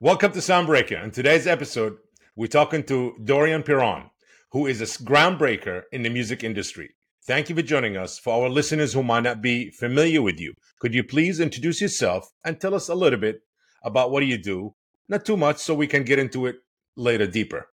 Welcome to Soundbreaker. In today's episode, we're talking to Dorian Perron, who is a groundbreaker in the music industry. Thank you for joining us. For our listeners who might not be familiar with you, could you please introduce yourself and tell us a little bit about what you do? Not too much, so we can get into it later deeper.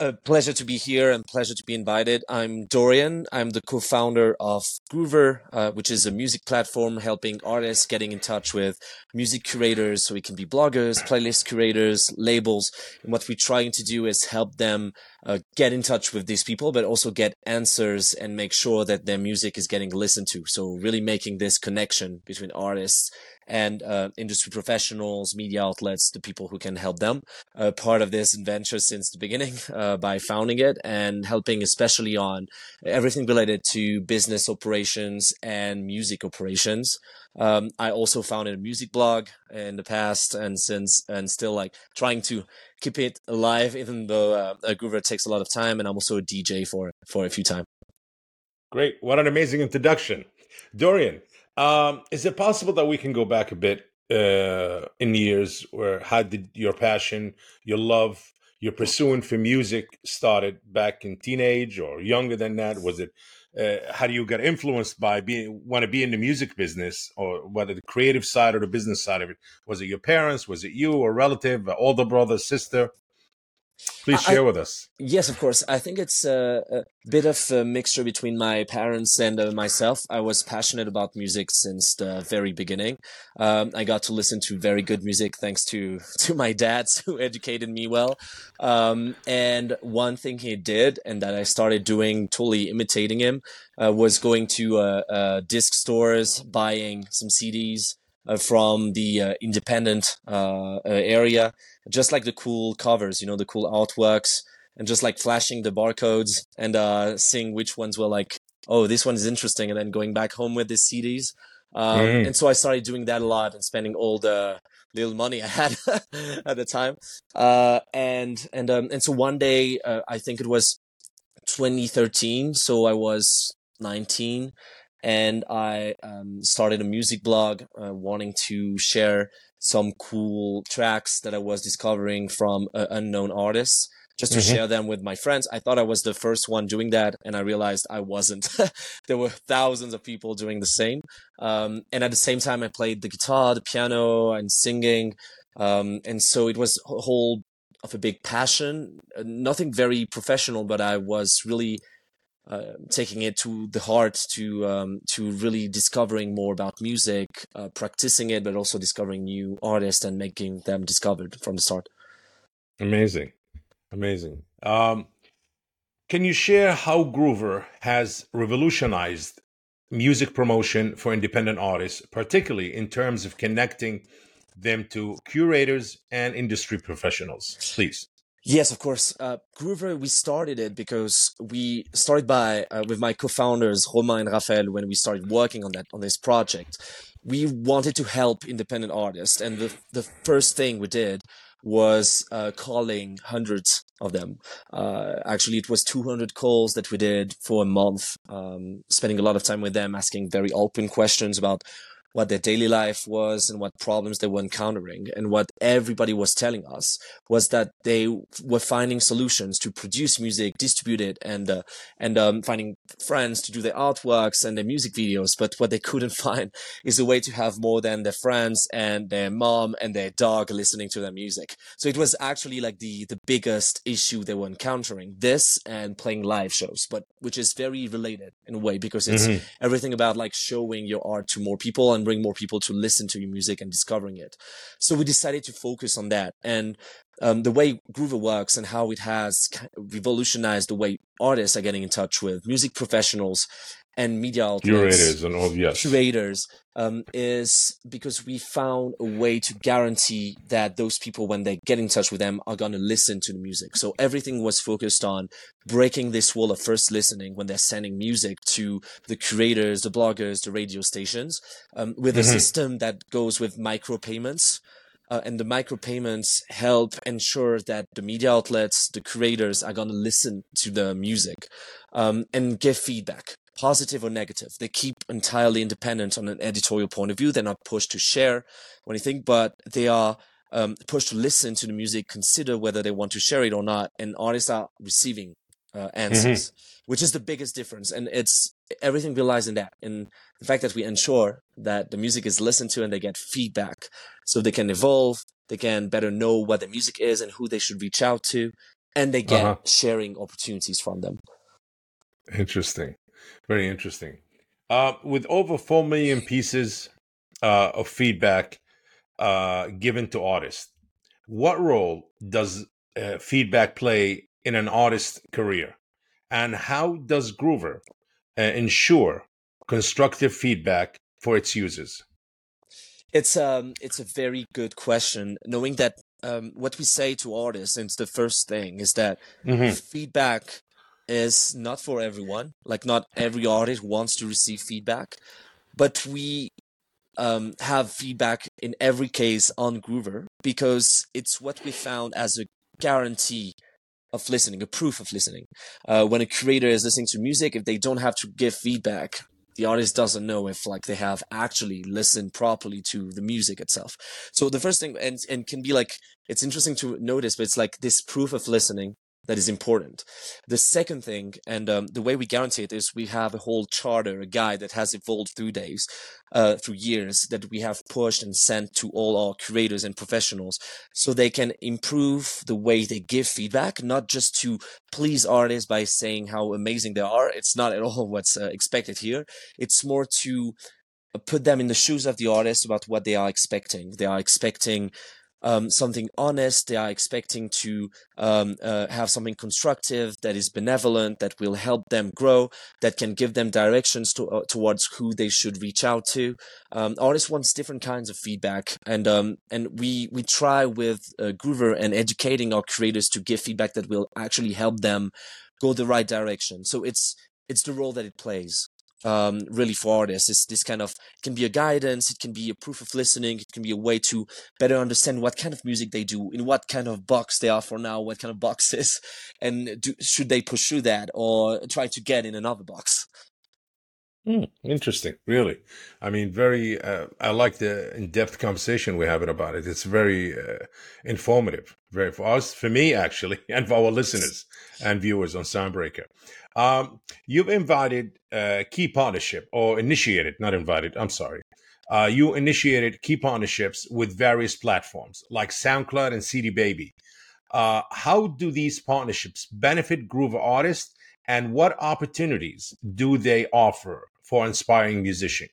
A pleasure to be here and pleasure to be invited. I'm Dorian. I'm the co-founder of Groover, uh, which is a music platform helping artists getting in touch with music curators. So we can be bloggers, playlist curators, labels. And what we're trying to do is help them uh, get in touch with these people, but also get answers and make sure that their music is getting listened to. So really making this connection between artists and uh, industry professionals, media outlets, the people who can help them. Uh, part of this adventure since the beginning uh, by founding it and helping especially on everything related to business operations and music operations. Um, I also founded a music blog in the past and since and still like trying to keep it alive, even though uh, Groover takes a lot of time. And I'm also a DJ for for a few times. Great! What an amazing introduction, Dorian. Um, is it possible that we can go back a bit uh, in years where how did your passion, your love, your pursuing for music started back in teenage or younger than that? Was it uh, how do you get influenced by being want to be in the music business or whether the creative side or the business side of it? Was it your parents? Was it you, or relative, older brother, sister? Please share I, with us. Yes, of course. I think it's a, a bit of a mixture between my parents and uh, myself. I was passionate about music since the very beginning. Um, I got to listen to very good music thanks to to my dad, who educated me well. Um, and one thing he did, and that I started doing, totally imitating him, uh, was going to uh, uh disc stores, buying some CDs uh, from the uh, independent uh, uh, area, just like the cool covers, you know, the cool artworks, and just like flashing the barcodes and uh, seeing which ones were like, oh, this one is interesting, and then going back home with the CDs. Um, mm. And so I started doing that a lot and spending all the little money I had at the time. Uh, and and um, and so one day, uh, I think it was 2013, so I was 19 and I um, started a music blog uh, wanting to share some cool tracks that I was discovering from uh, unknown artists just to mm-hmm. share them with my friends. I thought I was the first one doing that, and I realized I wasn't. there were thousands of people doing the same. Um, and at the same time, I played the guitar, the piano, and singing. Um, and so it was a whole of a big passion. Uh, nothing very professional, but I was really uh, taking it to the heart to um, to really discovering more about music, uh, practicing it, but also discovering new artists and making them discovered from the start. Amazing, amazing. Um, can you share how Groover has revolutionized music promotion for independent artists, particularly in terms of connecting them to curators and industry professionals? Please. Yes, of course. Uh, Groover, we started it because we started by uh, with my co-founders Romain and Raphael when we started working on that on this project. We wanted to help independent artists, and the the first thing we did was uh, calling hundreds of them. Uh, actually, it was 200 calls that we did for a month, um, spending a lot of time with them, asking very open questions about what their daily life was and what problems they were encountering. And what everybody was telling us was that they were finding solutions to produce music, distribute it, and uh, and um, finding friends to do their artworks and their music videos. But what they couldn't find is a way to have more than their friends and their mom and their dog listening to their music. So it was actually like the the biggest issue they were encountering. This and playing live shows, but which is very related in a way because it's mm-hmm. everything about like showing your art to more people and bring more people to listen to your music and discovering it. So we decided to focus on that. And um, the way Groover works and how it has revolutionized the way artists are getting in touch with music professionals and media outlets, curators and all yes, curators, um, is because we found a way to guarantee that those people, when they get in touch with them, are going to listen to the music. So everything was focused on breaking this wall of first listening when they're sending music to the curators, the bloggers, the radio stations, um, with mm-hmm. a system that goes with micropayments. Uh, and the micropayments help ensure that the media outlets, the curators are going to listen to the music um, and give feedback positive or negative. They keep entirely independent on an editorial point of view. They're not pushed to share or anything, but they are um, pushed to listen to the music, consider whether they want to share it or not, and artists are receiving uh, answers, mm-hmm. which is the biggest difference. And it's everything relies in that, in the fact that we ensure that the music is listened to and they get feedback, so they can evolve, they can better know what the music is and who they should reach out to, and they get uh-huh. sharing opportunities from them. Interesting, very interesting. Uh, with over four million pieces uh, of feedback uh, given to artists, what role does uh, feedback play in an artist's career? And how does Groover uh, ensure constructive feedback for its users? It's um it's a very good question. Knowing that um, what we say to artists, and it's the first thing, is that mm-hmm. feedback is not for everyone. Like not every artist wants to receive feedback, but we um, have feedback in every case on Groover because it's what we found as a guarantee of listening, a proof of listening. Uh, when a creator is listening to music, if they don't have to give feedback, the artist doesn't know if like they have actually listened properly to the music itself. So the first thing, and and can be like it's interesting to notice, but it's like this proof of listening that is important. The second thing, and um, the way we guarantee it is we have a whole charter, a guide that has evolved through days, uh, through years that we have pushed and sent to all our creators and professionals so they can improve the way they give feedback, not just to please artists by saying how amazing they are. It's not at all what's uh, expected here. It's more to put them in the shoes of the artist about what they are expecting. They are expecting um, something honest. They are expecting to um, uh, have something constructive that is benevolent, that will help them grow, that can give them directions to, uh, towards who they should reach out to. Um, artists wants different kinds of feedback, and um, and we we try with uh, Groover and educating our creators to give feedback that will actually help them go the right direction. So it's it's the role that it plays um, really for artists. It's this kind of it can be a guidance, it can be a proof of listening, it can be a way to better understand what kind of music they do, in what kind of box they are for now, what kind of boxes, and do, should they pursue that or try to get in another box. Mm, interesting, really. I mean, very. Uh, I like the in-depth conversation we're having about it. It's very uh, informative, very for us, for me actually, and for our listeners and viewers on Soundbreaker. Um, you've invited uh, key partnership or initiated, not invited. I'm sorry. Uh, you initiated key partnerships with various platforms like SoundCloud and CD Baby. Uh, how do these partnerships benefit Groover artists, and what opportunities do they offer for inspiring musician?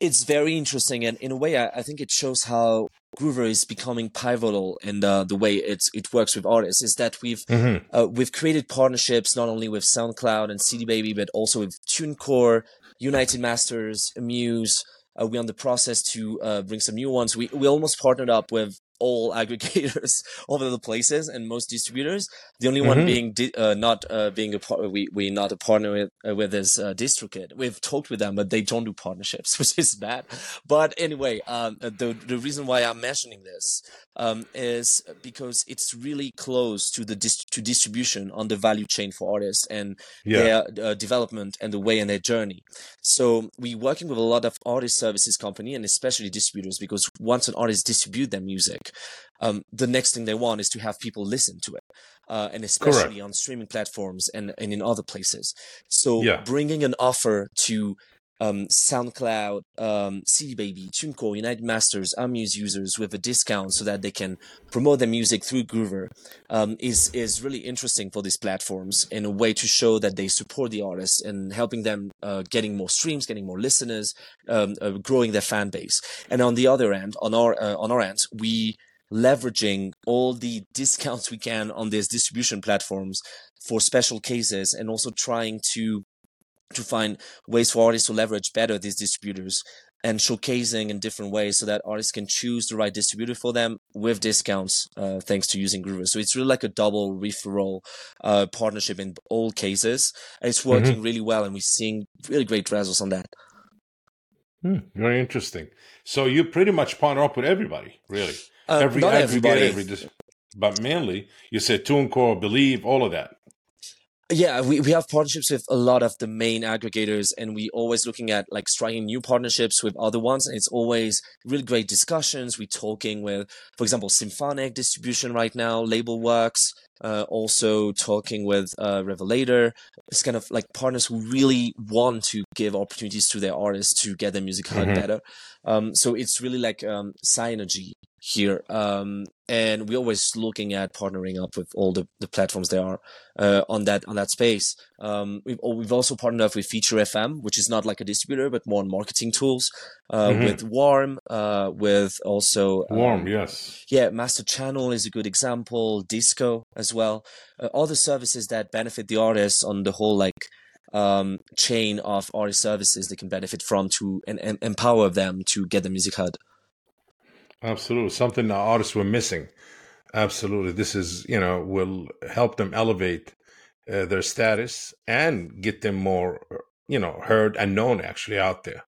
It's very interesting, and in a way, I, I think it shows how Groover is becoming pivotal in the, the way it's it works with artists. Is that we've mm-hmm. uh, we've created partnerships not only with SoundCloud and CD Baby, but also with TuneCore, United Masters, Amuse. Uh, we're on the process to uh, bring some new ones. We we almost partnered up with all aggregators all over the places and most distributors. The only mm-hmm. one being di- uh, not uh, being a part, we we not a partner with uh, with is uh, DistroKid. We've talked with them, but they don't do partnerships, which is bad. But anyway, um, uh, the the reason why I'm mentioning this um, is because it's really close to the dis- to distribution on the value chain for artists and yeah. their uh, development and the way in their journey. So we're working with a lot of artist services company and especially distributors because once an artist distribute their music, um, the next thing they want is to have people listen to it. Uh, and especially Correct. on streaming platforms and, and in other places. So yeah. bringing an offer to um, SoundCloud, um, CD Baby, TuneCore, United Masters, Amuse users with a discount so that they can promote their music through Groover um, is is really interesting for these platforms in a way to show that they support the artists and helping them uh, getting more streams, getting more listeners, um, uh, growing their fan base. And on the other end, on our uh, on our end, we leveraging all the discounts we can on these distribution platforms for special cases and also trying to to find ways for artists to leverage better these distributors and showcasing in different ways so that artists can choose the right distributor for them with discounts uh, thanks to using Groover. So it's really like a double referral uh, partnership in all cases. And it's mm-hmm. working mm-hmm. really well and we're seeing really great results on that. Hmm, very interesting. So you pretty much partner up with everybody, really. Uh, every not everybody. Every dis- but mainly, you said TuneCore, Believe, all of that. Yeah, we, we have partnerships with a lot of the main aggregators, and we always looking at like striking new partnerships with other ones. And it's always really great discussions. We're talking with, for example, Symphonic Distribution right now, Label Worx, uh, also talking with uh, Revelator. It's kind of like partners who really want to give opportunities to their artists to get their music heard mm-hmm. better. Um, so it's really like um, synergy here. Um, and we're always looking at partnering up with all the, the platforms there are uh, on that on that space. Um, we've we've also partnered up with Feature.fm, which is not like a distributor, but more on marketing tools. Uh, mm-hmm. With Warm, uh, with also Warm, um, yes, yeah. Master Channel is a good example. Disco as well. Uh, all the services that benefit the artists on the whole like um, chain of artist services they can benefit from to and, and empower them to get the music heard. Absolutely, something the artists were missing. Absolutely, this is you know will help them elevate uh, their status and get them more you know heard and known actually out there.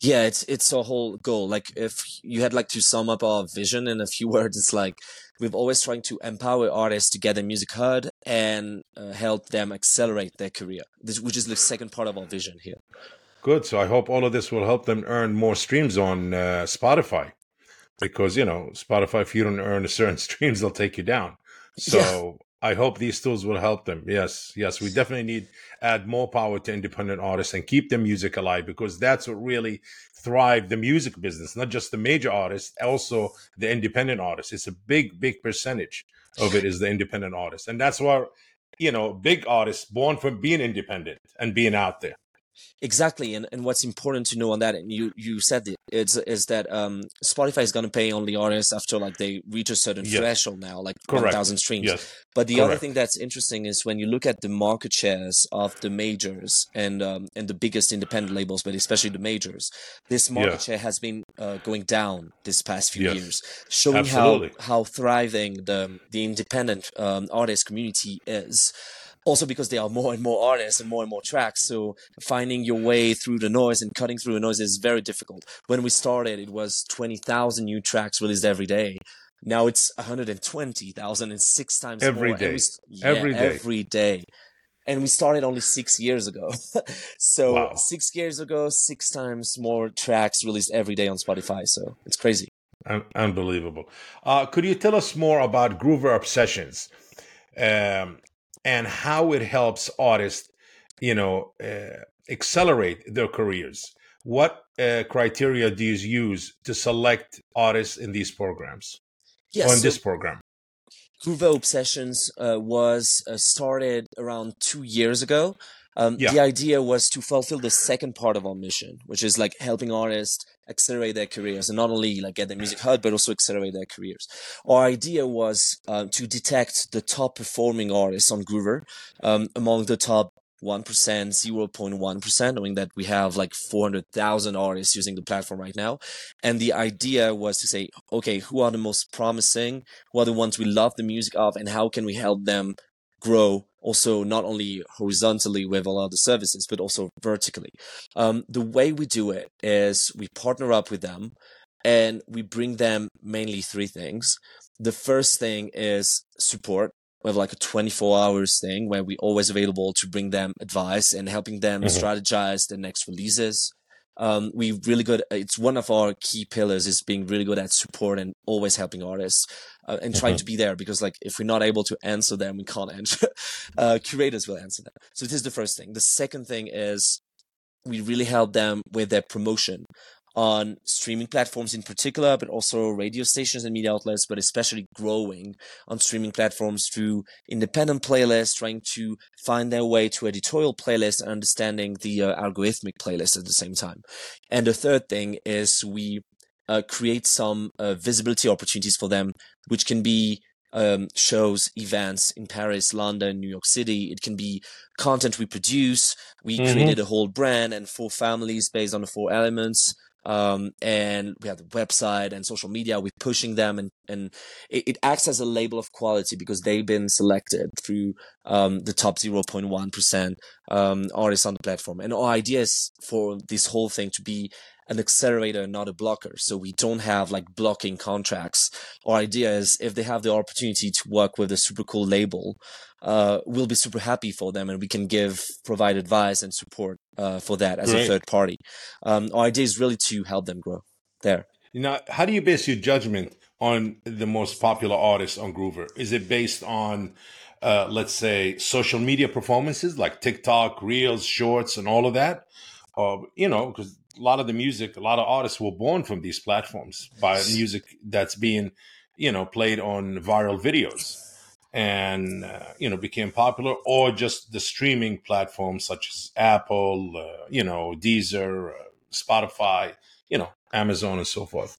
Yeah, it's it's a whole goal. Like if you had like to sum up our vision in a few words, it's like we've always trying to empower artists to get their music heard and uh, help them accelerate their career, this, which is the second part of our vision here. Good. So I hope all of this will help them earn more streams on uh, Spotify because you know Spotify, if you don't earn a certain streams, they'll take you down. So. I hope these tools will help them. Yes, yes, we definitely need add more power to independent artists and keep the music alive because that's what really thrive the music business, not just the major artists, also the independent artists. It's a big, big percentage of it is the independent artists, and that's why you know big artists born from being independent and being out there. Exactly, and, and what's important to know on that, and you you said it, is is that um, Spotify is going to pay only artists after like they reach a certain yes. threshold now, like one thousand streams. Yes. But the Correct. other thing that's interesting is when you look at the market shares of the majors and um, and the biggest independent labels, but especially the majors, this market yeah. share has been uh, going down this past few yes. years, showing Absolutely. how how thriving the the independent um, artist community is also because there are more and more artists and more and more tracks. So finding your way through the noise and cutting through the noise is very difficult. When we started, it was 20,000 new tracks released every day. Now it's 120,000 and six times every more. Day. We, yeah, every day. Every day. And we started only six years ago. so wow. six years ago, six times more tracks released every day on Spotify. So it's crazy. unbelievable. Uh, could you tell us more about Groover Obsessions? Um, and how it helps artists, you know, uh, accelerate their careers. What uh, criteria do you use to select artists in these programs? Yes, or in so this program? Groover Obsessions uh, was uh, started around two years ago. Um, yeah. The idea was to fulfill the second part of our mission, which is like helping artists accelerate their careers and not only like get their music heard, but also accelerate their careers. Our idea was uh, to detect the top performing artists on Groover um, among the top 1%, 0.1%, knowing that we have like 400,000 artists using the platform right now. And the idea was to say, okay, who are the most promising? Who are the ones we love the music of? And how can we help them grow also not only horizontally with all other services, but also vertically. Um, the way we do it is we partner up with them and we bring them mainly three things. The first thing is support. We have like a 24 hours thing where we're always available to bring them advice and helping them mm-hmm. strategize the next releases. Um, we really good. It's one of our key pillars is being really good at support and always helping artists uh, and trying mm-hmm. to be there because like if we're not able to answer them, we can't answer. uh, curators will answer them. So this is the first thing. The second thing is we really help them with their promotion on streaming platforms in particular, but also radio stations and media outlets, but especially growing on streaming platforms through independent playlists, trying to find their way to editorial playlists and understanding the uh, algorithmic playlist at the same time. And the third thing is we uh, create some uh, visibility opportunities for them, which can be um, shows, events in Paris, London, New York City. It can be content we produce. We mm-hmm. created a whole brand and four families based on the four elements. Um, and we have the website and social media. We're pushing them, and and it, it acts as a label of quality because they've been selected through um, the top 0.1 percent um, artists on the platform. And our idea is for this whole thing to be an accelerator, not a blocker. So we don't have like blocking contracts. Our idea is if they have the opportunity to work with a super cool label, uh, we'll be super happy for them and we can give, provide advice and support uh, for that as Great. a third party. Um, our idea is really to help them grow there. Now, how do you base your judgment on the most popular artists on Groover? Is it based on uh, let's say social media performances like TikTok, Reels, Shorts, and all of that. Uh, you know, because a lot of the music, a lot of artists were born from these platforms by music that's being, you know, played on viral videos and uh, you know became popular or just the streaming platforms such as apple uh, you know deezer uh, spotify you know amazon and so forth.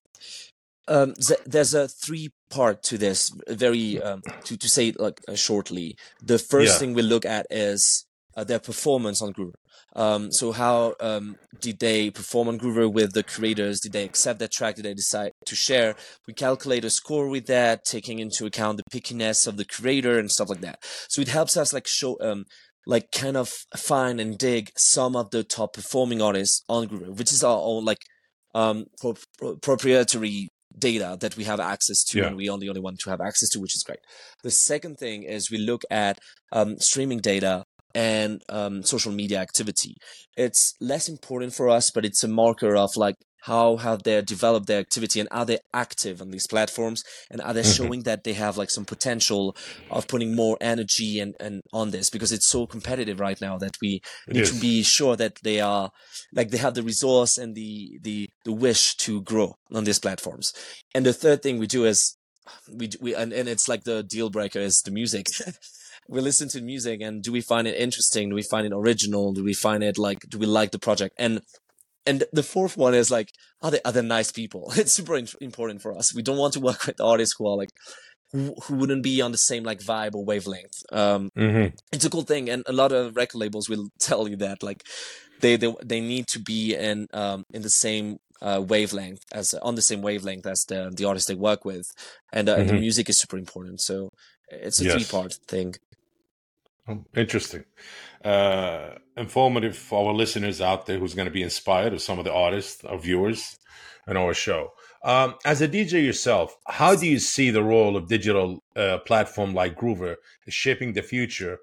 Um, there's a three part to this very um, to, to say like uh, shortly. The first yeah. thing we look at is uh, their performance on groover um, so how um, did they perform on groover with the creators? Did they accept that track? Did they decide to share? We calculate a score with that taking into account the pickiness of the creator and stuff like that. So it helps us like show um, like kind of find and dig some of the top performing artists on groover which is our own like um pro- pro- proprietary data that we have access to yeah. and we only only want to have access to which is great. The second thing is we look at um, streaming data and um, social media activity. It's less important for us but it's a marker of like how have they developed their activity and are they active on these platforms? And are they mm-hmm. showing that they have like some potential of putting more energy and, and on this? Because it's so competitive right now that we it need is. to be sure that they are like they have the resource and the the the wish to grow on these platforms. And the third thing we do is we we and, and it's like the deal breaker is the music we listen to music and do we find it interesting do we find it original do we find it like do we like the project and and the fourth one is like, are they, are they nice people? It's super important for us. We don't want to work with artists who are like, who, who wouldn't be on the same like vibe or wavelength. Um, mm-hmm. It's a cool thing. And a lot of record labels will tell you that like they, they, they need to be in, um, in the same uh, wavelength as on the same wavelength as the the artist they work with, and, uh, mm-hmm. and the music is super important. So it's a yes. three part thing. Oh, interesting uh, informative for our listeners out there who's going to be inspired of some of the artists, our viewers, and our show. Um, as a DJ yourself, how do you see the role of digital uh, platform like Groover shaping the future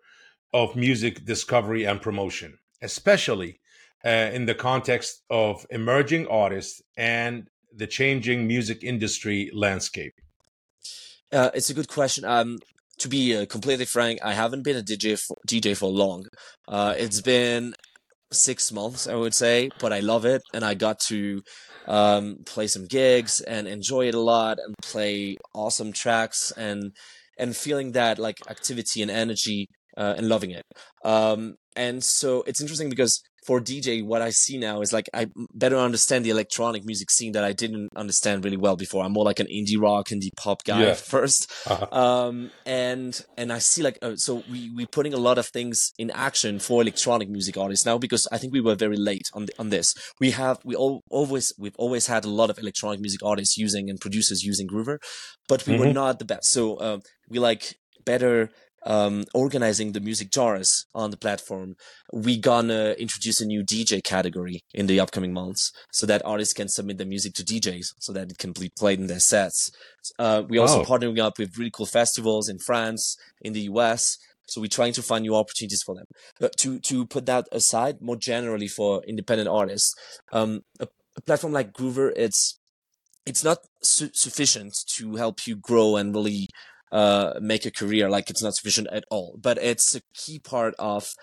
of music discovery and promotion, especially uh, in the context of emerging artists and the changing music industry landscape? Uh, it's a good question. Um, to be uh, completely frank, I haven't been a DJ for, DJ for long. Uh, it's been six months, I would say, but I love it, and I got to um, play some gigs and enjoy it a lot, and play awesome tracks, and and feeling that like activity and energy, uh, and loving it. Um, and so it's interesting because for DJ, what I see now is like I better understand the electronic music scene that I didn't understand really well before. I'm more like an indie rock, indie pop guy yeah. 1st uh-huh. um, and and I see like uh, so we we're putting a lot of things in action for electronic music artists now because I think we were very late on the, on this. We have we all, always we've always had a lot of electronic music artists using and producers using Groover, but we mm-hmm. were not the best. So uh, we like better um, organizing the music genres on the platform, we gonna introduce a new DJ category in the upcoming months so that artists can submit their music to DJs so that it can be played in their sets. Uh, we also oh. partnering up with really cool festivals in France, in the US. So we're trying to find new opportunities for them. But to to put that aside, more generally for independent artists, um, a, a platform like Groover, it's it's not su- sufficient to help you grow and really uh, make a career like it's not sufficient at all. But it's a key part of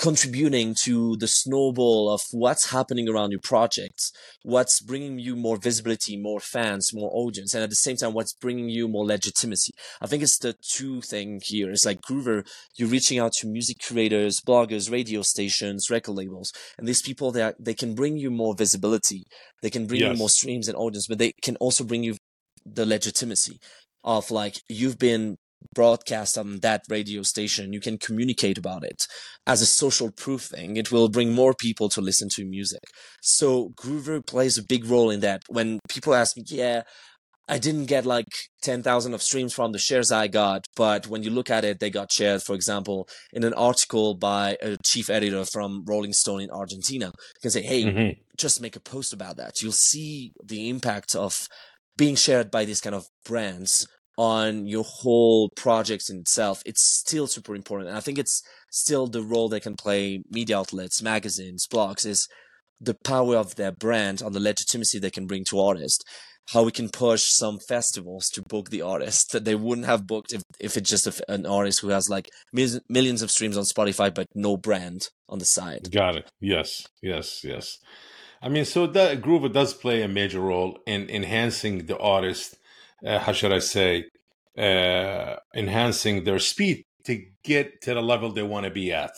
contributing to the snowball of what's happening around your projects what's bringing you more visibility more fans more audience and at the same time what's bringing you more legitimacy. I think it's the two thing here. It's like groover you're reaching out to music creators bloggers radio stations record labels and these people that they can bring you more visibility. They can bring yes. you more streams and audience but they can also bring you the legitimacy of like you've been broadcast on that radio station you can communicate about it as a social proof thing it will bring more people to listen to music so groover plays a big role in that when people ask me yeah I didn't get like 10,000 of streams from the shares I got, but when you look at it, they got shared, for example, in an article by a chief editor from Rolling Stone in Argentina. You can say, hey, mm-hmm. just make a post about that. You'll see the impact of being shared by these kind of brands on your whole project in itself. It's still super important. And I think it's still the role they can play media outlets, magazines, blogs is the power of their brand on the legitimacy they can bring to artists how we can push some festivals to book the artist that they wouldn't have booked if, if it's just a, an artist who has like millions, millions of streams on Spotify but no brand on the side. Got it. Yes, yes, yes. I mean, so that Groover does play a major role in enhancing the artist. Uh, how should I say? Uh, enhancing their speed to get to the level they want to be at.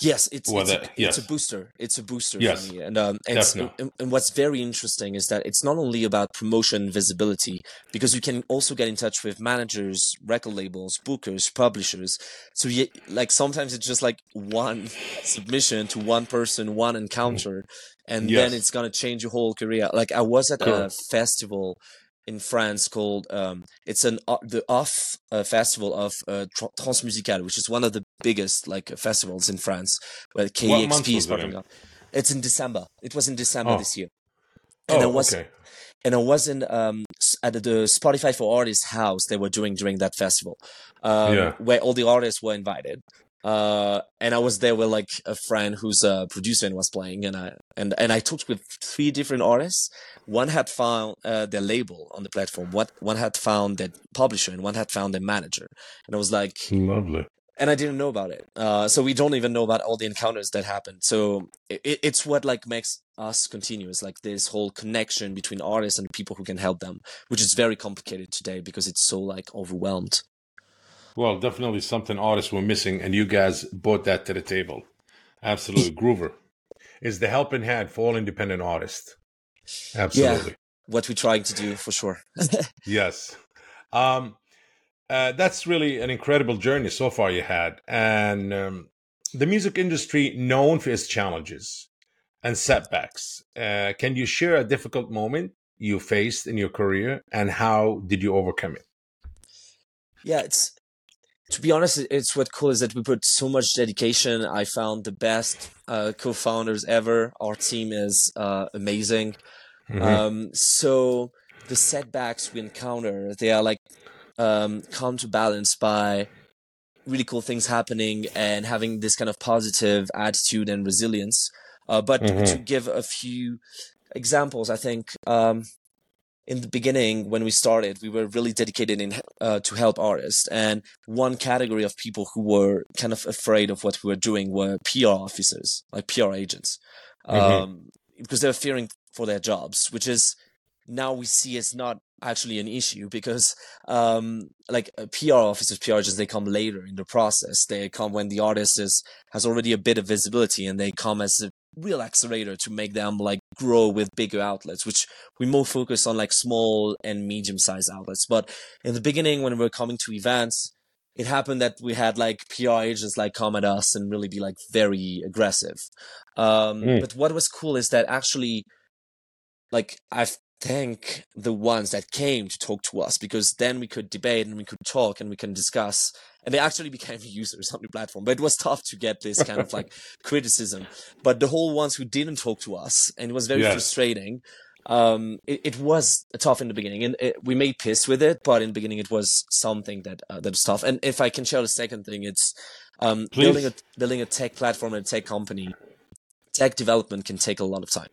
Yes, it's it's, a, yes. it's a booster. It's a booster yes. for me. And um, and, and, and, what's very interesting is that it's not only about promotion visibility because you can also get in touch with managers, record labels, bookers, publishers. So you, like sometimes it's just like one submission to one person, one encounter, and yes. then it's gonna change your whole career. Like I was at cool. a festival in France called um, it's an uh, the off uh, festival of uh, Trans Musicales, which is one of the biggest like festivals in France where KEXP is popping up. It's in December. It was in December oh. this year, and oh, I was okay. and I was in um, at the Spotify for Artists house they were doing during that festival, um, yeah. where all the artists were invited uh, and I was there with like a friend who's a producer and was playing, and I and and I talked with three different artists. One had found uh, their label on the platform. What one had found their publisher, and one had found their manager. And I was like, lovely. And I didn't know about it. Uh, so we don't even know about all the encounters that happened. So it, it's what like makes us continuous, like this whole connection between artists and people who can help them, which is very complicated today because it's so like overwhelmed. Well, definitely something artists were missing, and you guys brought that to the table. Absolutely. Groover is the helping hand for all independent artists. Absolutely. Yeah, what we're trying to do for sure. yes. Um, uh, that's really an incredible journey so far you had. And um, the music industry known for its challenges and setbacks. Uh, can you share a difficult moment you faced in your career and how did you overcome it? Yeah, it's to be honest, it's what cool is that we put so much dedication. I found the best uh, co-founders ever. Our team is uh, amazing. Mm-hmm. Um, so the setbacks we encounter, they are like um, counterbalanced by really cool things happening and having this kind of positive attitude and resilience. Uh, but mm-hmm. to give a few examples, I think um, in the beginning when we started we were really dedicated in uh, to help artists. And one category of people who were kind of afraid of what we were doing were pr officers like pr agents. Mm-hmm. um, because they were fearing for their jobs which is now we see as not actually an issue because um, like uh, pr officers pr agents they come later in the process. They come when the artist is has already a bit of visibility and they come as a real accelerator to make them like grow with bigger outlets, which we more focus on like small and medium sized outlets. But in the beginning, when we were coming to events, it happened that we had like PR agents like come at us and really be like very aggressive. Um, mm. But what was cool is that actually, like I've thank the ones that came to talk to us because then we could debate and we could talk and we can discuss. And they actually became users on the platform. But it was tough to get this kind of like criticism. But the whole ones who didn't talk to us and it was very yes. frustrating um, it, it, was tough in the beginning. And it, we made peace with it but in the beginning it was something that uh, that was tough. And if i can share the second thing it's um, building a building a tech platform and a tech company tech development can take a lot of time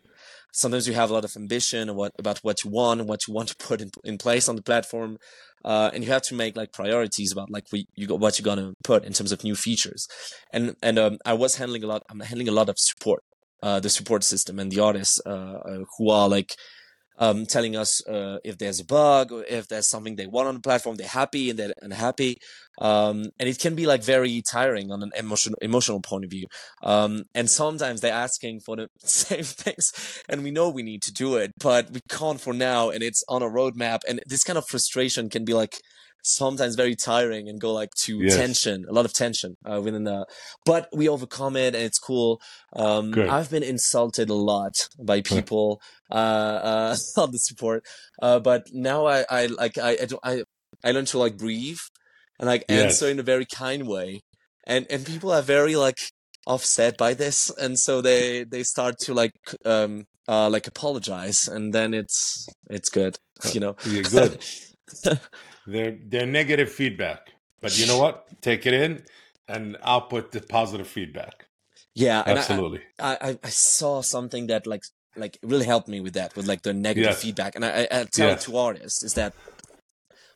sometimes you have a lot of ambition about what you want and what you want to put in, in place on the platform uh, and you have to make like priorities about like we, you got what you're gonna put in terms of new features. And and um, i was handling a lot i'm handling a lot of support uh, the support system and the artists uh, uh who are like um, telling us uh, if there's a bug or if there's something they want on the platform. They're happy and they're unhappy, um, and it can be like very tiring on an emotional emotional point of view. Um, and sometimes they're asking for the same things, and we know we need to do it, but we can't for now, and it's on a roadmap. And this kind of frustration can be like sometimes very tiring and go like to Yes. tension, a lot of tension uh, within the. But we overcome it, and it's cool. Um, Good. I've been insulted a lot by people uh, uh, on the support, uh, but now I, I like I I, don't, I I learn to like breathe and like Yes. answer in a very kind way, and and people are very like offset by this, and so they they start to like um uh like apologize, and then it's it's good, you know. You're good. they're they're negative feedback, but you know what? Take it in and output the positive feedback. Yeah, Absolutely. I, I I saw something that like like really helped me with that with like the negative Yes. feedback, and I, I, tell Yes. it to artists is that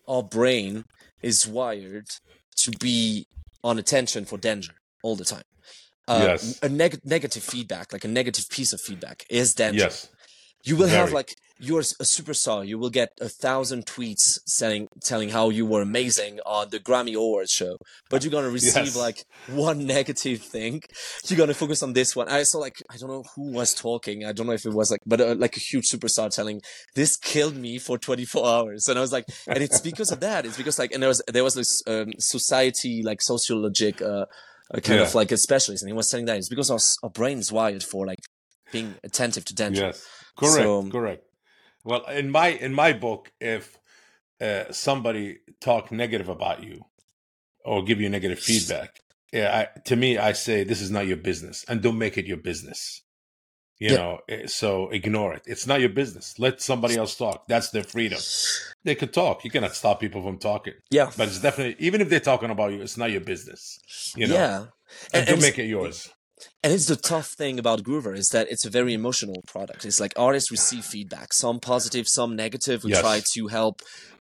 our brain is wired to be on attention for danger all the time. Uh, Yes. A neg- negative feedback, like a negative piece of feedback, is danger. Yes. You will have like you're a superstar. You will get a thousand tweets saying telling how you were amazing on the Grammy Awards show, but you're gonna receive Yes. like one negative thing. You're gonna focus on this one. I saw like I don't know who was talking. I don't know if it was like, but uh, like a huge superstar telling this killed me for 24 hours, and I was like, and it's because of that. It's because like, and there was there was this um, society like sociologic uh, uh, kind Yeah. of like a specialist, and he was saying that it's because our, our brain is wired for like being attentive to danger. Yes. Correct. So- correct. Well, in my in my book, if uh, somebody talk negative about you or give you negative feedback, yeah, I, to me, I say this is not your business, and don't make it your business. You Yeah. know, eh, so ignore it. It's not your business. Let somebody else talk. That's their freedom. They could talk. You cannot stop people from talking. Yeah. But it's definitely even if they're talking about you, it's not your business. You know, yeah. and, And, don't and, make it yours. And it's the tough thing about Groover is that it's a very emotional product. It's like artists receive feedback, some positive, some negative. We Yes. try to help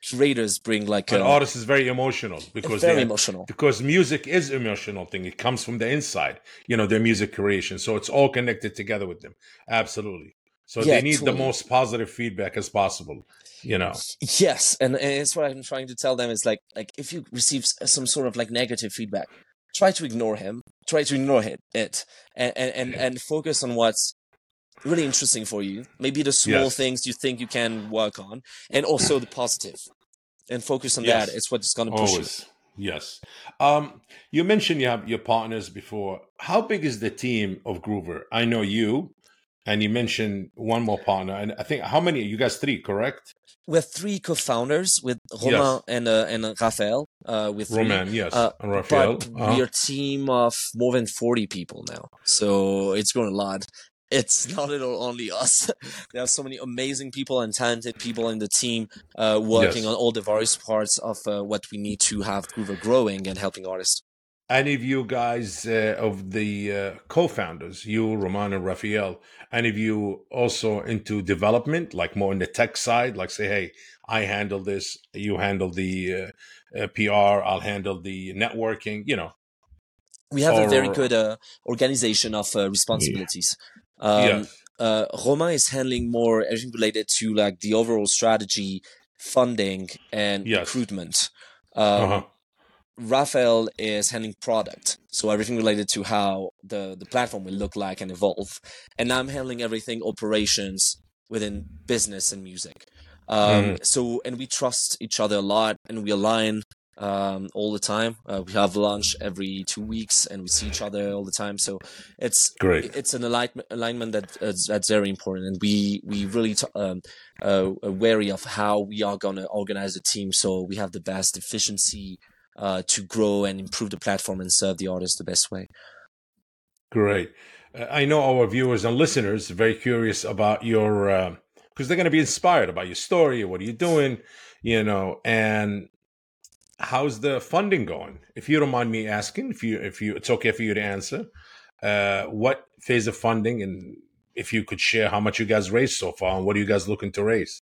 creators bring like An um, artist is very emotional because very emotional. because music is emotional thing. It comes from the inside, you know, their music creation. So it's all connected together with them. Absolutely. So Yeah, they need the most positive feedback as possible. You know. Yes, and, and it's what I'm trying to tell them is like like if you receive some sort of like negative feedback, try to ignore him, try to ignore it, it and, and, and, focus on what's really interesting for you. Maybe the small Yes. things you think you can work on, and also the positive, and focus on Yes. that. It's what's going to push you. Always. Yes. Um, you mentioned you have your partners before. How big is the team of Groover? I know you, and you mentioned one more partner. And I think how many? You guys three, correct? We have three co-founders with Romain and uh, and uh, Raphael. Uh, with three. Roman, yes. Uh, and Raphael. But Uh-huh. we're a team of more than 40 people now. So it's grown a lot. It's not at all only us. there are so many amazing people and talented people in the team uh, working Yes. on all the various parts of uh, what we need to have Groover growing and helping artists. Any of you guys uh, of the uh, co-founders you roman and raphael any of you also into development like more in the tech side like say hey i handle this you handle the uh, uh, pr i'll handle the networking you know We have a very good uh, organization of uh, responsibilities. Um, yes uh, Romain is handling more everything related to like the overall strategy, funding, and Yes. recruitment. Um, uh-huh. Raphael is handling product, so everything related to how the the platform will look like and evolve, and I'm handling everything operations within business and music. Um, So, and we trust each other a lot, and we align um, all the time. Uh, we have lunch every two weeks, and we see each other all the time. So, it's great it's an alignment alignment that uh, that's very important, and we we really t- um, uh, are wary of how we are going to organize the team so we have the best efficiency uh, to grow and improve the platform and serve the artist the best way. great. Uh, i know our viewers and listeners are very curious about your because they're going to be inspired about your story what are you doing you know and how's the funding going? If you don't mind me asking if you if you it's okay for you to answer uh what phase of funding and if you could share how much you guys raised so far and what are you guys looking to raise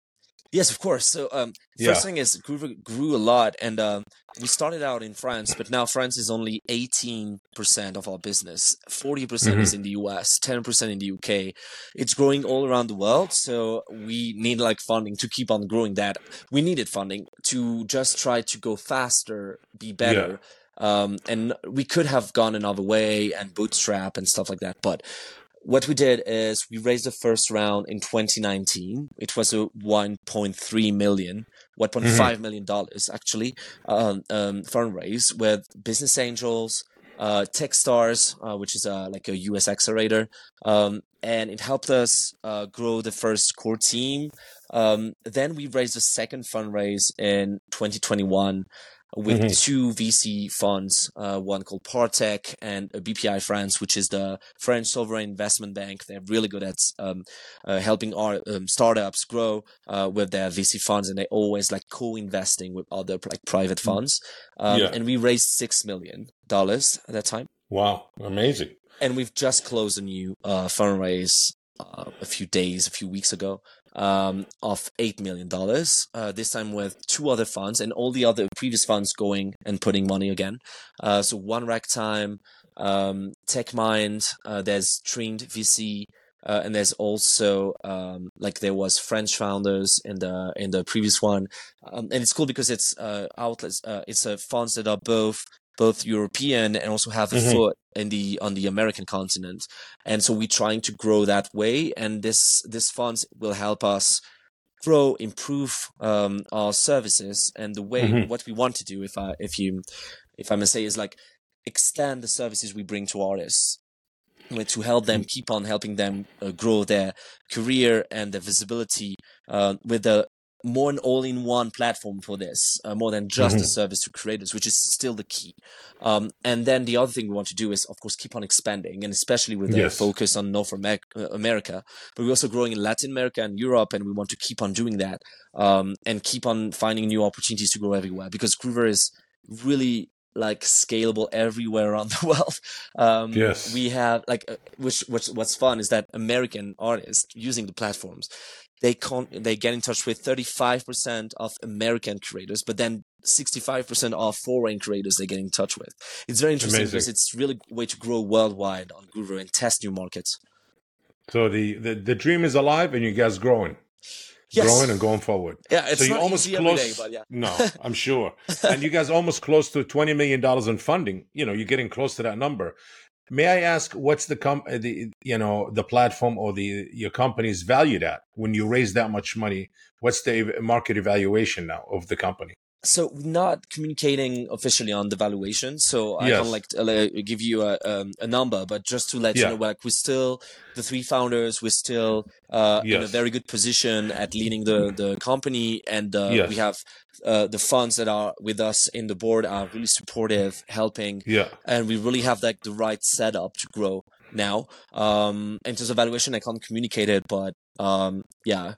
Yes, of course. So, um, Yeah. first thing is Groover grew a lot, and um, we started out in France, but now France is only eighteen percent of our business. Forty percent is in the US, ten percent in the UK. It's growing all around the world, so we need like funding to keep on growing that. We needed funding to just try to go faster, be better. Um, and we could have gone another way and bootstrap and stuff like that, but what we did is we raised the first round in 2019. It was a 1.3 million 1.5 million dollars actually um, um, fundraise with business angels, uh, TechStars, uh, which is a, like a US accelerator, um, and it helped us uh, grow the first core team. Um, then we raised a second fundraise in 2021 with Mhm. two VC funds, uh, one called Partech and uh, BPI France, which is the French sovereign investment bank. They're really good at um, uh, helping our um, startups grow uh, with their VC funds, and they always like co-investing with other like private funds. Um, Yeah. And we raised six million dollars at that time, Wow, amazing. and we've just closed a new uh, fundraise uh, a few days, a few weeks ago, um, of eight million dollars. Uh, this time with two other funds and all the other previous funds going and putting money again. Uh, so one rack time, um, TechMind. Uh, there's Trained VC. Uh, and there's also um, like there was French founders in the in the previous one, um, and it's cool because it's uh, outlets. Uh, it's funds that are both both European and also have a Mhm. foot in the on the American continent. And so we're trying to grow that way, and this this funds will help us grow, improve um, our services, and the way Mhm. what we want to do. If I if you if I may say is like extend the services we bring to artists. To help them keep on helping them uh, grow their career and their visibility uh, with a more an all-in-one platform for this, uh, more than just a service to creators, which is still the key. Um, and then the other thing we want to do is, of course, keep on expanding, and especially with the Yes. focus on North uh, America. But we're also growing in Latin America and Europe, and we want to keep on doing that um, and keep on finding new opportunities to grow everywhere because Groover is really like scalable everywhere around the world. Um, Yes. we have like uh, which which what's fun is that American artists using the platforms they con they get in touch with 35% of American creators, but then 65% of foreign creators they get in touch with. It's very interesting because it's really a way to grow worldwide on Groover and test new markets. So the, the the dream is alive, and you guys growing, Yes. growing and going forward. Yeah, it's so you're not almost close. day, but yeah. No, I'm sure. and you guys almost close to twenty million dollars in funding. You know, you're getting close to that number. May I ask what's the com the you know the platform or the your company's valued at when you raise that much money? What's the market evaluation now of the company? So we're not communicating officially on the valuation, so I Yes. can't like uh, give you a um, a number, but just to let Yeah. you know, like we're still the three founders, we're still uh, in a very good position at leading the the company, and uh, Yes. we have uh, the funds that are with us in the board are really supportive, helping, Yeah, and we really have like the right setup to grow now. Um, in terms of valuation, I can't communicate it, but um, yeah,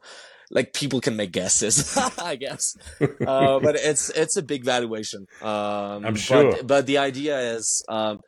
like people can make guesses, I guess. Uh, but it's it's a big valuation. Um, I'm but- sure. But, the idea is. Um,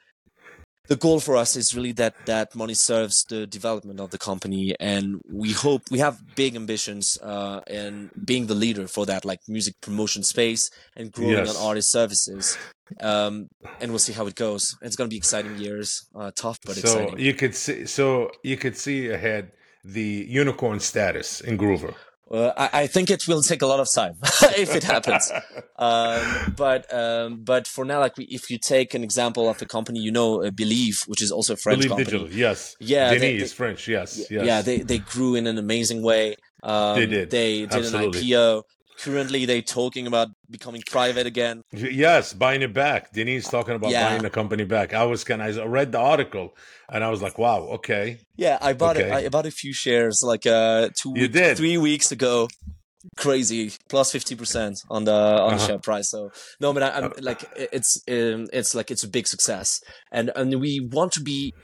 the goal for us is really that that money serves the development of the company, and we hope we have big ambitions uh, in being the leader for that like music promotion space and growing Yes. on artist services. Um, and we'll see how it goes. It's going to be exciting years, uh, tough but so exciting. you could see so you could see ahead the unicorn status in Groover. Uh, I, I think it will take a lot of time if it happens. um, but um, but for now, like we, if you take an example of a company, you know, uh, Believe, which is also a French Believe company. Digital, yes. Yeah, Denis they- is French, yes, yes. Yeah, they they grew in an amazing way. Um, They did. They did Absolutely. an IPO. Currently, they're talking about becoming private again. Yes, buying it back. Denise talking about Yeah. buying the company back. I was kind of, I read the article and I was like, wow, okay. Yeah, I bought Okay. it. I bought a few shares like uh two You did? three weeks ago. Crazy plus fifty percent on the on the Uh-huh. share price. So no, but I, I'm like it's um, it's like it's a big success, and and we want to be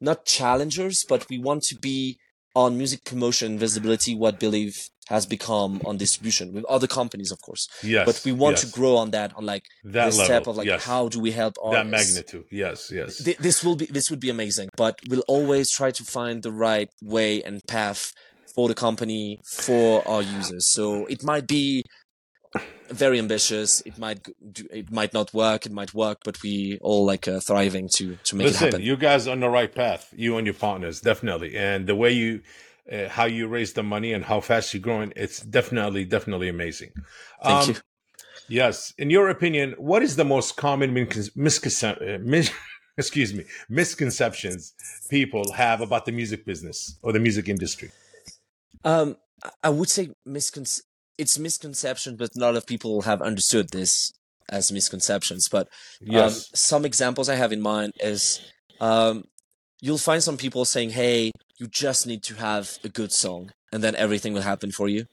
not challengers, but we want to be on music promotion visibility. What Believe has become on distribution with other companies, of course. Yes. but we want yes. to grow on that on like that this level. step of like yes. how do we help that magnitude. Yes, yes. Th- this will be this would be amazing but we'll always try to find the right way and path for the company for our users so it might be very ambitious it might it might not work it might work but we all like uh, thriving to to make it Listen, happen you guys are on the right path. You and your partners, definitely. And the way you, uh, how you raise the money and how fast you're growing, it's definitely, definitely amazing. thank Um, you Yes. In your opinion, what is the most common miscon- misconce- uh, mis- excuse me, misconceptions people have about the music business or the music industry? Um, I- would say miscon- it's misconception, but a lot of people have understood this as misconceptions. But um, some examples I have in mind is um, you'll find some people saying, "Hey, you just need to have a good song, and then everything will happen for you."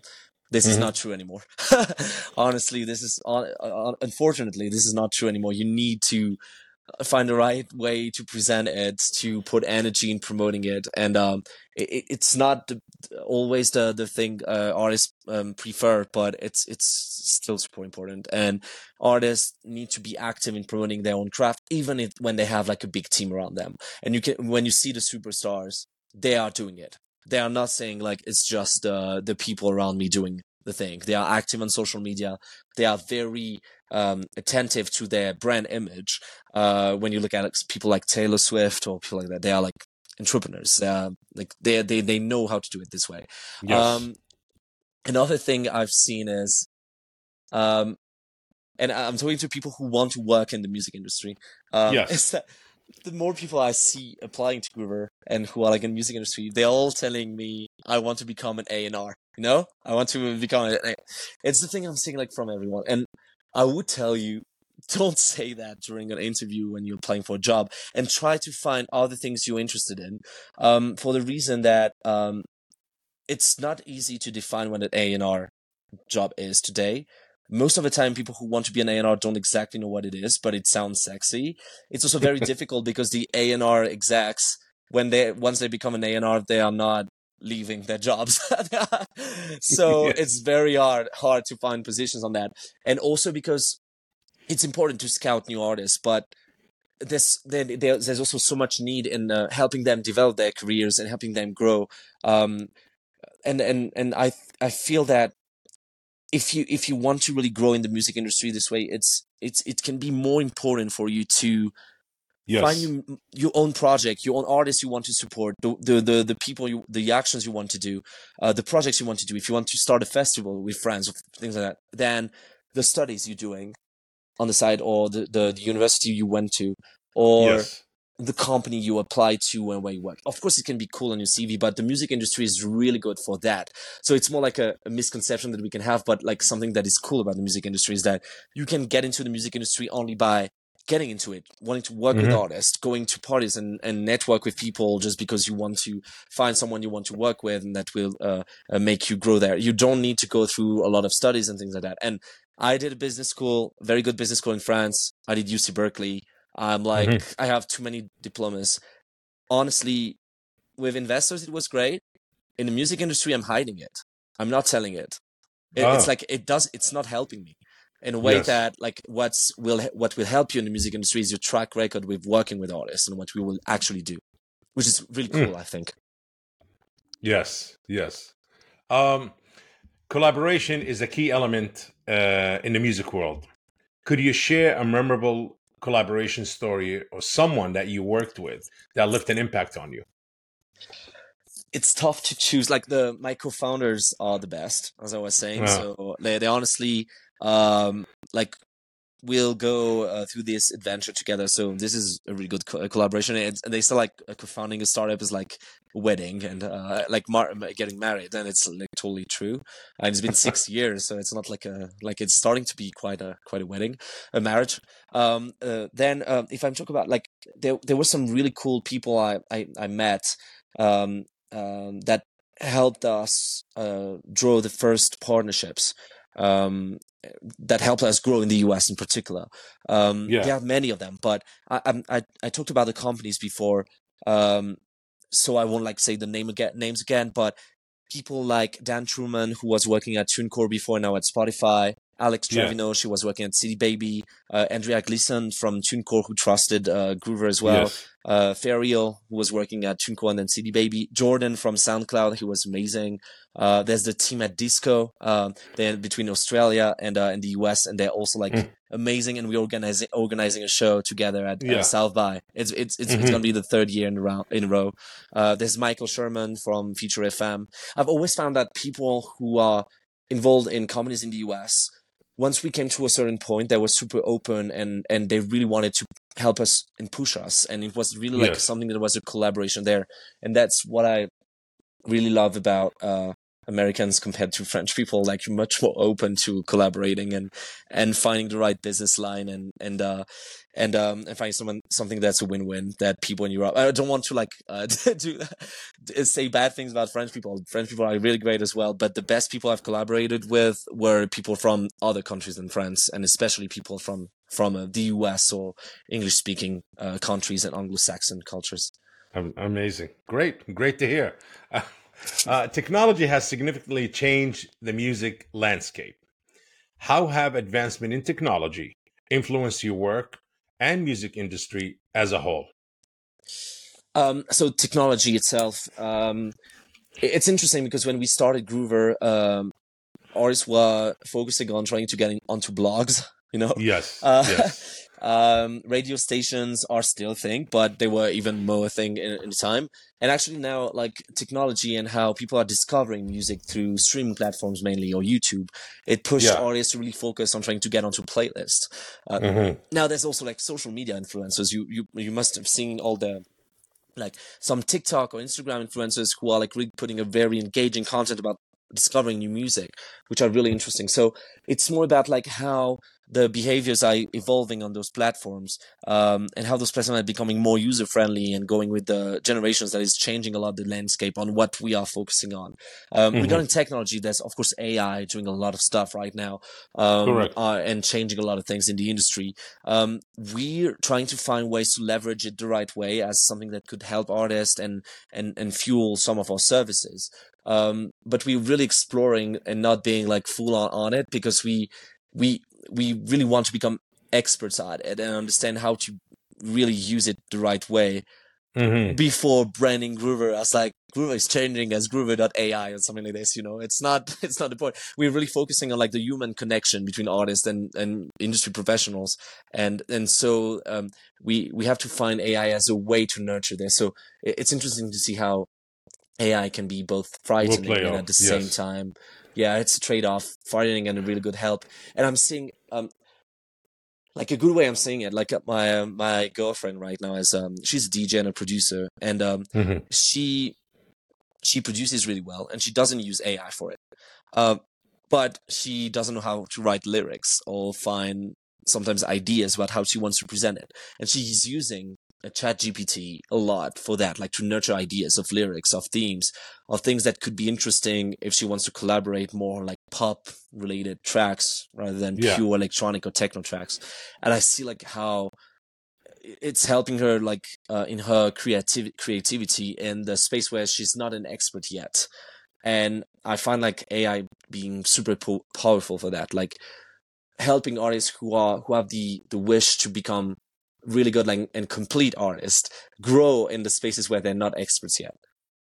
This is Mhm. not true anymore. Honestly, this is un- un- unfortunately this is not true anymore. You need to find the right way to present it, to put energy in promoting it, and um, it- it's not the, always the the thing uh, artists um, prefer, but it's it's still super important. And artists need to be active in promoting their own craft, even if, when they have like a big team around them. And you can when you see the superstars, they are doing it. They are not saying like it's just uh, the people around me doing the thing. They are active on social media. They are very um, attentive to their brand image. Uh, when you look at people like Taylor Swift or people like that, they are like entrepreneurs. They are like they they they know how to do it this way. Yes. Um, another thing I've seen is, um, and I'm talking to people who want to work in the music industry. Um, Yes. is that the more people I see applying to Groover and who are like in the music industry, they're all telling me I want to become an A and R. You know, I want to become. A, a- it's the thing I'm seeing like from everyone, and I would tell you. Don't say that during an interview when you're applying for a job, and try to find other things you're interested in. Um, for the reason that um, it's not easy to define what an A&R job is today. Most of the time, people who want to be an A&R don't exactly know what it is, but it sounds sexy. It's also very difficult because the A&R execs, when they once they become an A&R, they are not leaving their jobs. so Yes. it's very hard hard to find positions on that, and also because it's important to scout new artists, but there's there, there- there's also so much need in uh, helping them develop their careers and helping them grow. Um, and and and I I feel that if you if you want to really grow in the music industry this way, it's it's it can be more important for you to yes. find your, your own project, your own artists you want to support, the the the, the people you the actions you want to do, uh, the projects you want to do. If you want to start a festival with friends or things like that, then the studies you're doing on the side or the, the, the university you went to or yes. The company you apply to and where you work. Of course, it can be cool on your CV, but the music industry is really good for that. So it's more like a, a misconception that we can have, but like something that is cool about the music industry is that you can get into the music industry only by getting into it, wanting to work with Mhm. artists, going to parties and, and network with people just because you want to find someone you want to work with and that will uh, uh, make you grow there. You don't need to go through a lot of studies and things like that. And I did a business school, very good business school in France. I did UC Berkeley. I'm like, Mhm. I have too many diplomas. Honestly, with investors, it was great. In the music industry, I'm hiding it. I'm not telling it. It- It's Ah. like it does. It's not helping me in a way Yes. that like what's will what will help you in the music industry is your track record with working with artists and what we will actually do, which is really Mm. cool. I think. Yes, yes. Um, collaboration is a key element uh, in the music world. Could you share a memorable collaboration story or someone that you worked with that left an impact on you? it's tough to choose. Like the my co-founders are the best, as I was saying. Yeah. So they they honestly um like we'll go uh, through this adventure together. So this is a really good co- collaboration. And they still like uh, co-founding a startup is like a wedding and uh, like mar- getting married. And it's like totally true. And it's been six years, so it's not like a like it's starting to be quite a quite a wedding, a marriage. Um, uh, then um, if I'm talking about like there there were some really cool people I I, I met. Um, um, that helped us uh, draw the first partnerships um, that helped us grow in the US in particular. Um, Yeah. There are many of them, but I, I, I talked about the companies before, um, so I won't like say the name again, names again, but people like Dan Truman, who was working at TuneCore before, now at Spotify. Alex Yeah. Trevino, she was working at CD Baby. Uh, Andrea Gleason from TuneCore, who trusted uh, Groover as well yes. uh, Ferial, who was working at TuneCore and then CD Baby, Jordan from SoundCloud, he was amazing. Uh, there's the team at Disco, um, they're between Australia and uh, and the US, and they're also like Mm. amazing. And we're organizing organizing a show together at Yeah. uh, South by. It's it's it's, it's Mhm. gonna be the third year in a row. In a row. Uh, there's Michael Sherman from Feature.fm. I've always found that people who are involved in companies in the US, once we came to a certain point, they were super open and and they really wanted to help us and push us, and it was really like Yes. something that was a collaboration there, and that's what I really love about uh, Americans compared to French people, like you're much more open to collaborating and and finding the right business line and and uh, and um and finding someone something that's a win-win that people in Europe. I don't want to like uh, do say bad things about French people. French people are really great as well, but the best people I've collaborated with were people from other countries than France, and especially people from from uh, the US or English speaking uh, countries and Anglo Saxon cultures. Amazing, great, great to hear. Uh, technology has significantly changed the music landscape. How have advancement in technology influenced your work and music industry as a whole? Um, so technology itself, um, it's interesting because when we started Groover, um, artists were focusing on trying to get onto blogs. You know, yes, uh, yes. Um, radio stations are still a thing, but they were even more a thing in, in the time. And actually now, like technology and how people are discovering music through streaming platforms mainly or YouTube, it pushed yeah. artists to really focus on trying to get onto playlists. Uh, mm-hmm. Now there's also like social media influencers. You you you must have seen all the like some TikTok or Instagram influencers who are like really putting a very engaging content about discovering new music, which are really interesting. So it's more about like how the behaviors are evolving on those platforms um, and how those platforms are becoming more user friendly and going with the generations that is changing a lot the landscape on what we are focusing on. Um, mm-hmm. Regarding technology, there's of course AI doing a lot of stuff right now um, uh, and changing a lot of things in the industry. Um, we're trying to find ways to leverage it the right way as something that could help artists and and and fuel some of our services. Um, but we're really exploring and not being like full on on it because we we we really want to become experts at it and understand how to really use it the right way mm-hmm. before branding Groover as like Groover is changing as Groover.ai or something like this. You know, it's not it's not the point. We're really focusing on like the human connection between artists and and industry professionals, and and so um, we we have to find AI as a way to nurture this. So it's interesting to see how AI can be both frightening and at the yes. same time yeah, it's a trade off. frightening and a really good help. And I'm seeing um like a good way I'm saying it. Like uh, my uh, my girlfriend right now is um she's a DJ and a producer, and um mm-hmm. she she produces really well, and she doesn't use AI for it. Uh, but she doesn't know how to write lyrics or find sometimes ideas about how she wants to present it, and she's using a chat gpt a lot for that like to nurture ideas of lyrics of themes of things that could be interesting if she wants to collaborate more like pop related tracks rather than yeah. pure electronic or techno tracks and i see like how it's helping her like uh, in her creativity creativity in the space where she's not an expert yet and i find like ai being super po- powerful for that like helping artists who are who have the the wish to become really good like, and complete artists grow in the spaces where they're not experts yet.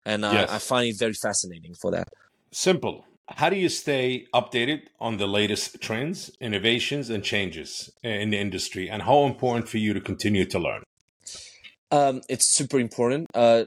And uh, yes. I find it very fascinating for that. Simple. How do you stay updated on the latest trends, innovations, and changes in the industry? And how important for you to continue to learn? Um, it's super important. Uh,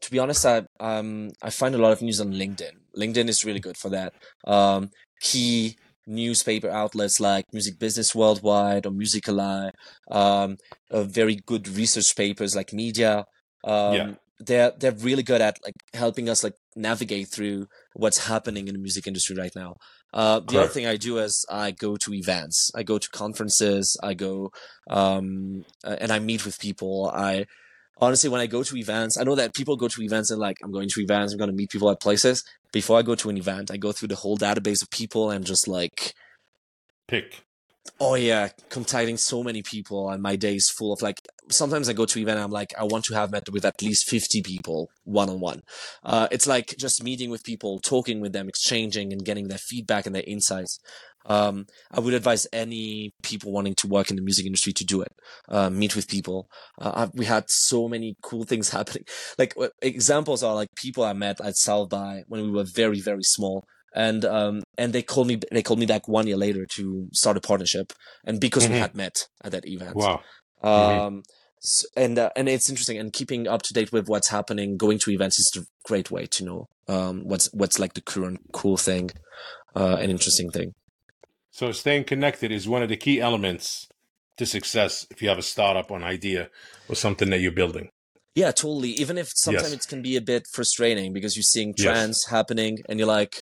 to be honest, I um, I find a lot of news on LinkedIn. LinkedIn is really good for that. Um, key newspaper outlets like Music Business Worldwide or Music Ally, um, uh, very good research papers like MIDiA. Um, yeah. They're they're really good at like helping us like navigate through what's happening in the music industry right now. Uh, the other thing I do is I go to events, I go to conferences, I go um, and I meet with people. I honestly, when I go to events, I know that people go to events and like, I'm going to events, I'm going to meet people at places. Before I go to an event, I go through the whole database of people and just like pick. Oh yeah, contacting so many people, and my day is full of like. Sometimes I go to event, I'm like, I want to have met with at least fifty people one on one. It's like just meeting with people, talking with them, exchanging, and getting their feedback and their insights. Um, I would advise any people wanting to work in the music industry to do it. Uh, meet with people. Uh, we had so many cool things happening. Like examples are like people I met at South by when we were very very small, and um, and they called me they called me back one year later to start a partnership, and because mm-hmm. we had met at that event. Wow. Mm-hmm. Um, mm-hmm. so, and uh, and it's interesting and keeping up to date with what's happening. Going to events is a great way to know um, what's what's like the current cool thing, uh, an interesting thing. So staying connected is one of the key elements to success if you have a startup or an idea or something that you're building. Yeah, totally. Even if sometimes Yes. it can be a bit frustrating because you're seeing Yes. trends happening and you're like,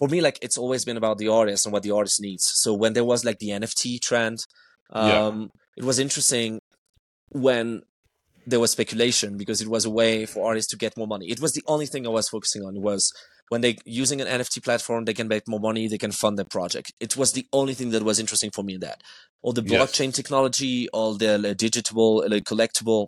for me, like it's always been about the artist and what the artist needs. So when there was like the NFT trend, Yeah. um, it was interesting when there was speculation because it was a way for artists to get more money. It was the only thing I was focusing on was when they using an NFT platform, they can make more money, they can fund their project. It was the only thing that was interesting for me in that. All the Yes. blockchain technology, all the like, digital, like, collectible.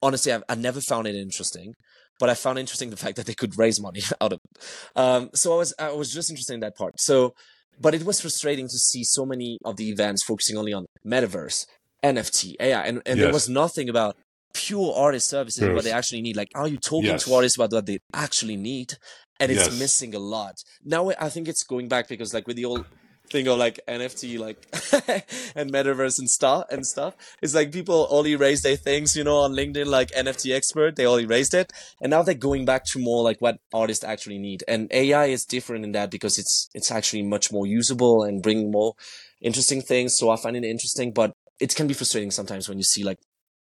Honestly, I've, I never found it interesting, but I found interesting the fact that they could raise money out of it. Um, so I was I was just interested in that part. So, but it was frustrating to see so many of the events focusing only on metaverse, NFT, AI, and, and there was nothing about pure artist services and what they actually need. Like, are you talking Yes. to artists about what they actually need? And it's Yes. missing a lot. Now I think it's going back because like with the old thing of like NFT like and metaverse and stuff and stuff. It's like people only raise their things, you know, on LinkedIn like NFT expert, they only raised it. And now they're going back to more like what artists actually need. And AI is different in that because it's it's actually much more usable and bringing more interesting things. So I find it interesting, but it can be frustrating sometimes when you see like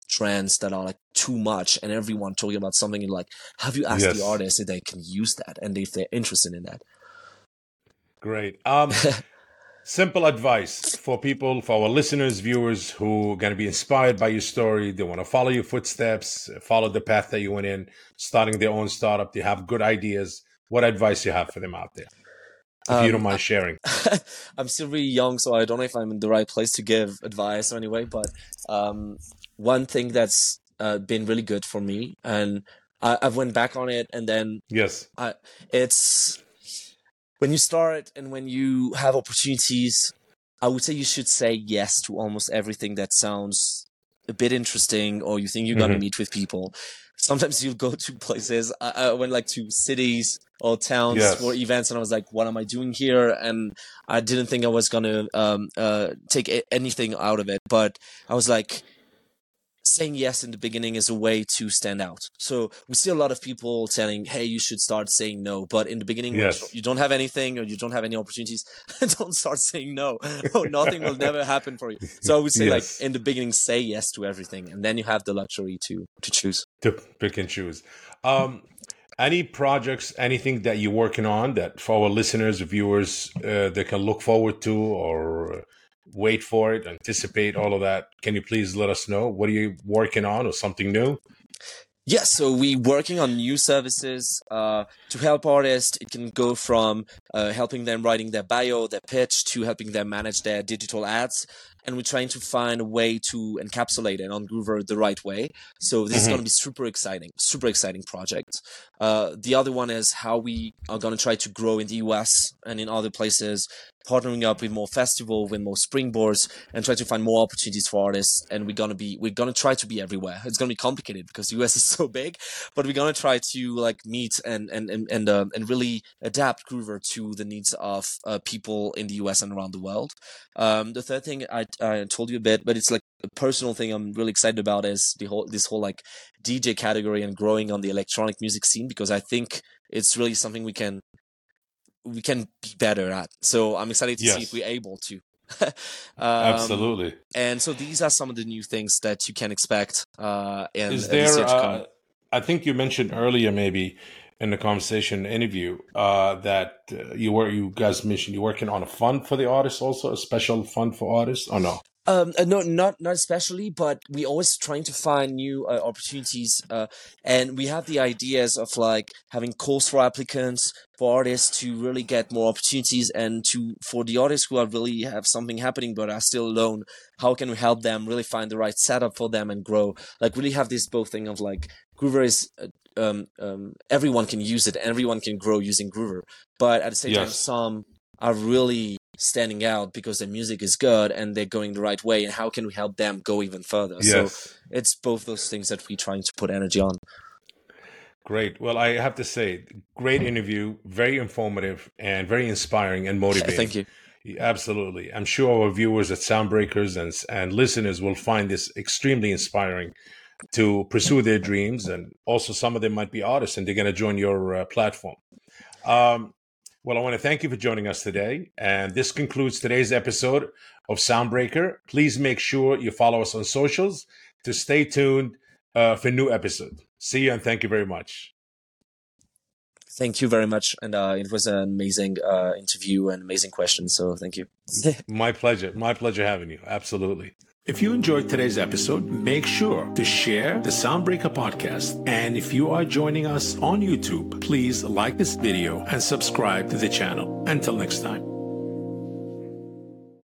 trends that are like too much and everyone talking about something and like have you asked Yes. the artist if they can use that and if they're interested in that Great. Um, simple advice for people, for our listeners, viewers who are going to be inspired by your story. They want to follow your footsteps, follow the path that you went in, starting their own startup. They have good ideas. What advice you have for them out there? If you Um, don't mind sharing. I'm still really young, so I don't know if I'm in the right place to give advice or anyway. But um, one thing that's uh, been really good for me, and I, I've went back on it, and then Yes. it's when you start and when you have opportunities. I would say you should say yes to almost everything that sounds a bit interesting, or you think you're gonna Mhm. meet with people. Sometimes you'll go to places. I, I went like to cities or towns Yes. for events, and I was like, "What am I doing here?" And I didn't think I was gonna um, uh, take a- anything out of it, but I was like, saying yes in the beginning is a way to stand out. So we see a lot of people telling, "Hey, you should start saying no," but in the beginning, Yes. you don't have anything or you don't have any opportunities, don't start saying no. or nothing will never happen for you. So I would say, Yes. like in the beginning, say yes to everything, and then you have the luxury to to choose. To pick and choose. Um, any projects, anything that you're working on that for our listeners, viewers, uh, they can look forward to or wait for it, anticipate all of that? Can you please let us know? What are you working on or something new? Yeah, so we working on new services uh, to help artists. It can go from uh, helping them writing their bio, their pitch, to helping them manage their digital ads. And we're trying to find a way to encapsulate it on Groover the right way. So this is Mhm. going to be super exciting, super exciting project. Uh, the other one is how we are going to try to grow in the US and in other places, partnering up with more festival, with more springboards, and try to find more opportunities for artists. And we're gonna be we're gonna try to be everywhere. It's gonna be complicated because the US is so big, but we're gonna try to like meet and and and and, um, and really adapt Groover to the needs of uh, people in the US and around the world. Um, the third thing I I told you a bit, but it's like a personal thing I'm really excited about is the whole this whole like DJ category and growing on the electronic music scene because I think it's really something we can we can be better at. So I'm excited to see if we're able to. um, Absolutely. And so these are some of the new things that you can expect. Uh, in Is there? year to come. Uh, I think you mentioned earlier, maybe in the conversation interview, uh, that uh, you were you guys mentioned you're working on a fund for the artists, also a special fund for artists. Oh no, Um, uh, no, not not especially, but we always trying to find new uh, opportunities, uh, and we have the ideas of like having calls for applicants for artists to really get more opportunities, and to for the artists who are really have something happening but are still alone. How can we help them really find the right setup for them and grow? Like really have this both thing of like Groover is. Uh, um, um, everyone can use it. Everyone can grow using Groover, but at the same time, some are really standing out because their music is good and they're going the right way and how can we help them go even further so it's both those things that we're trying to put energy on great. Well, I have to say, great interview, very informative and very inspiring and motivating. thank you Absolutely. I'm sure our viewers at Soundbreakers and, and listeners will find this extremely inspiring to pursue their dreams. And also, some of them might be artists and they're going to join your uh, platform. Um, well, I want to thank you for joining us today. And this concludes today's episode of Soundbreaker. Please make sure you follow us on socials to stay tuned uh, for a new episode. See you and thank you very much. Thank you very much. And uh, it was an amazing uh, interview and amazing questions. So thank you. my pleasure. My pleasure having you. Absolutely. If you enjoyed today's episode, make sure to share the Soundbreaker podcast. And if you are joining us on YouTube, please like this video and subscribe to the channel. Until next time.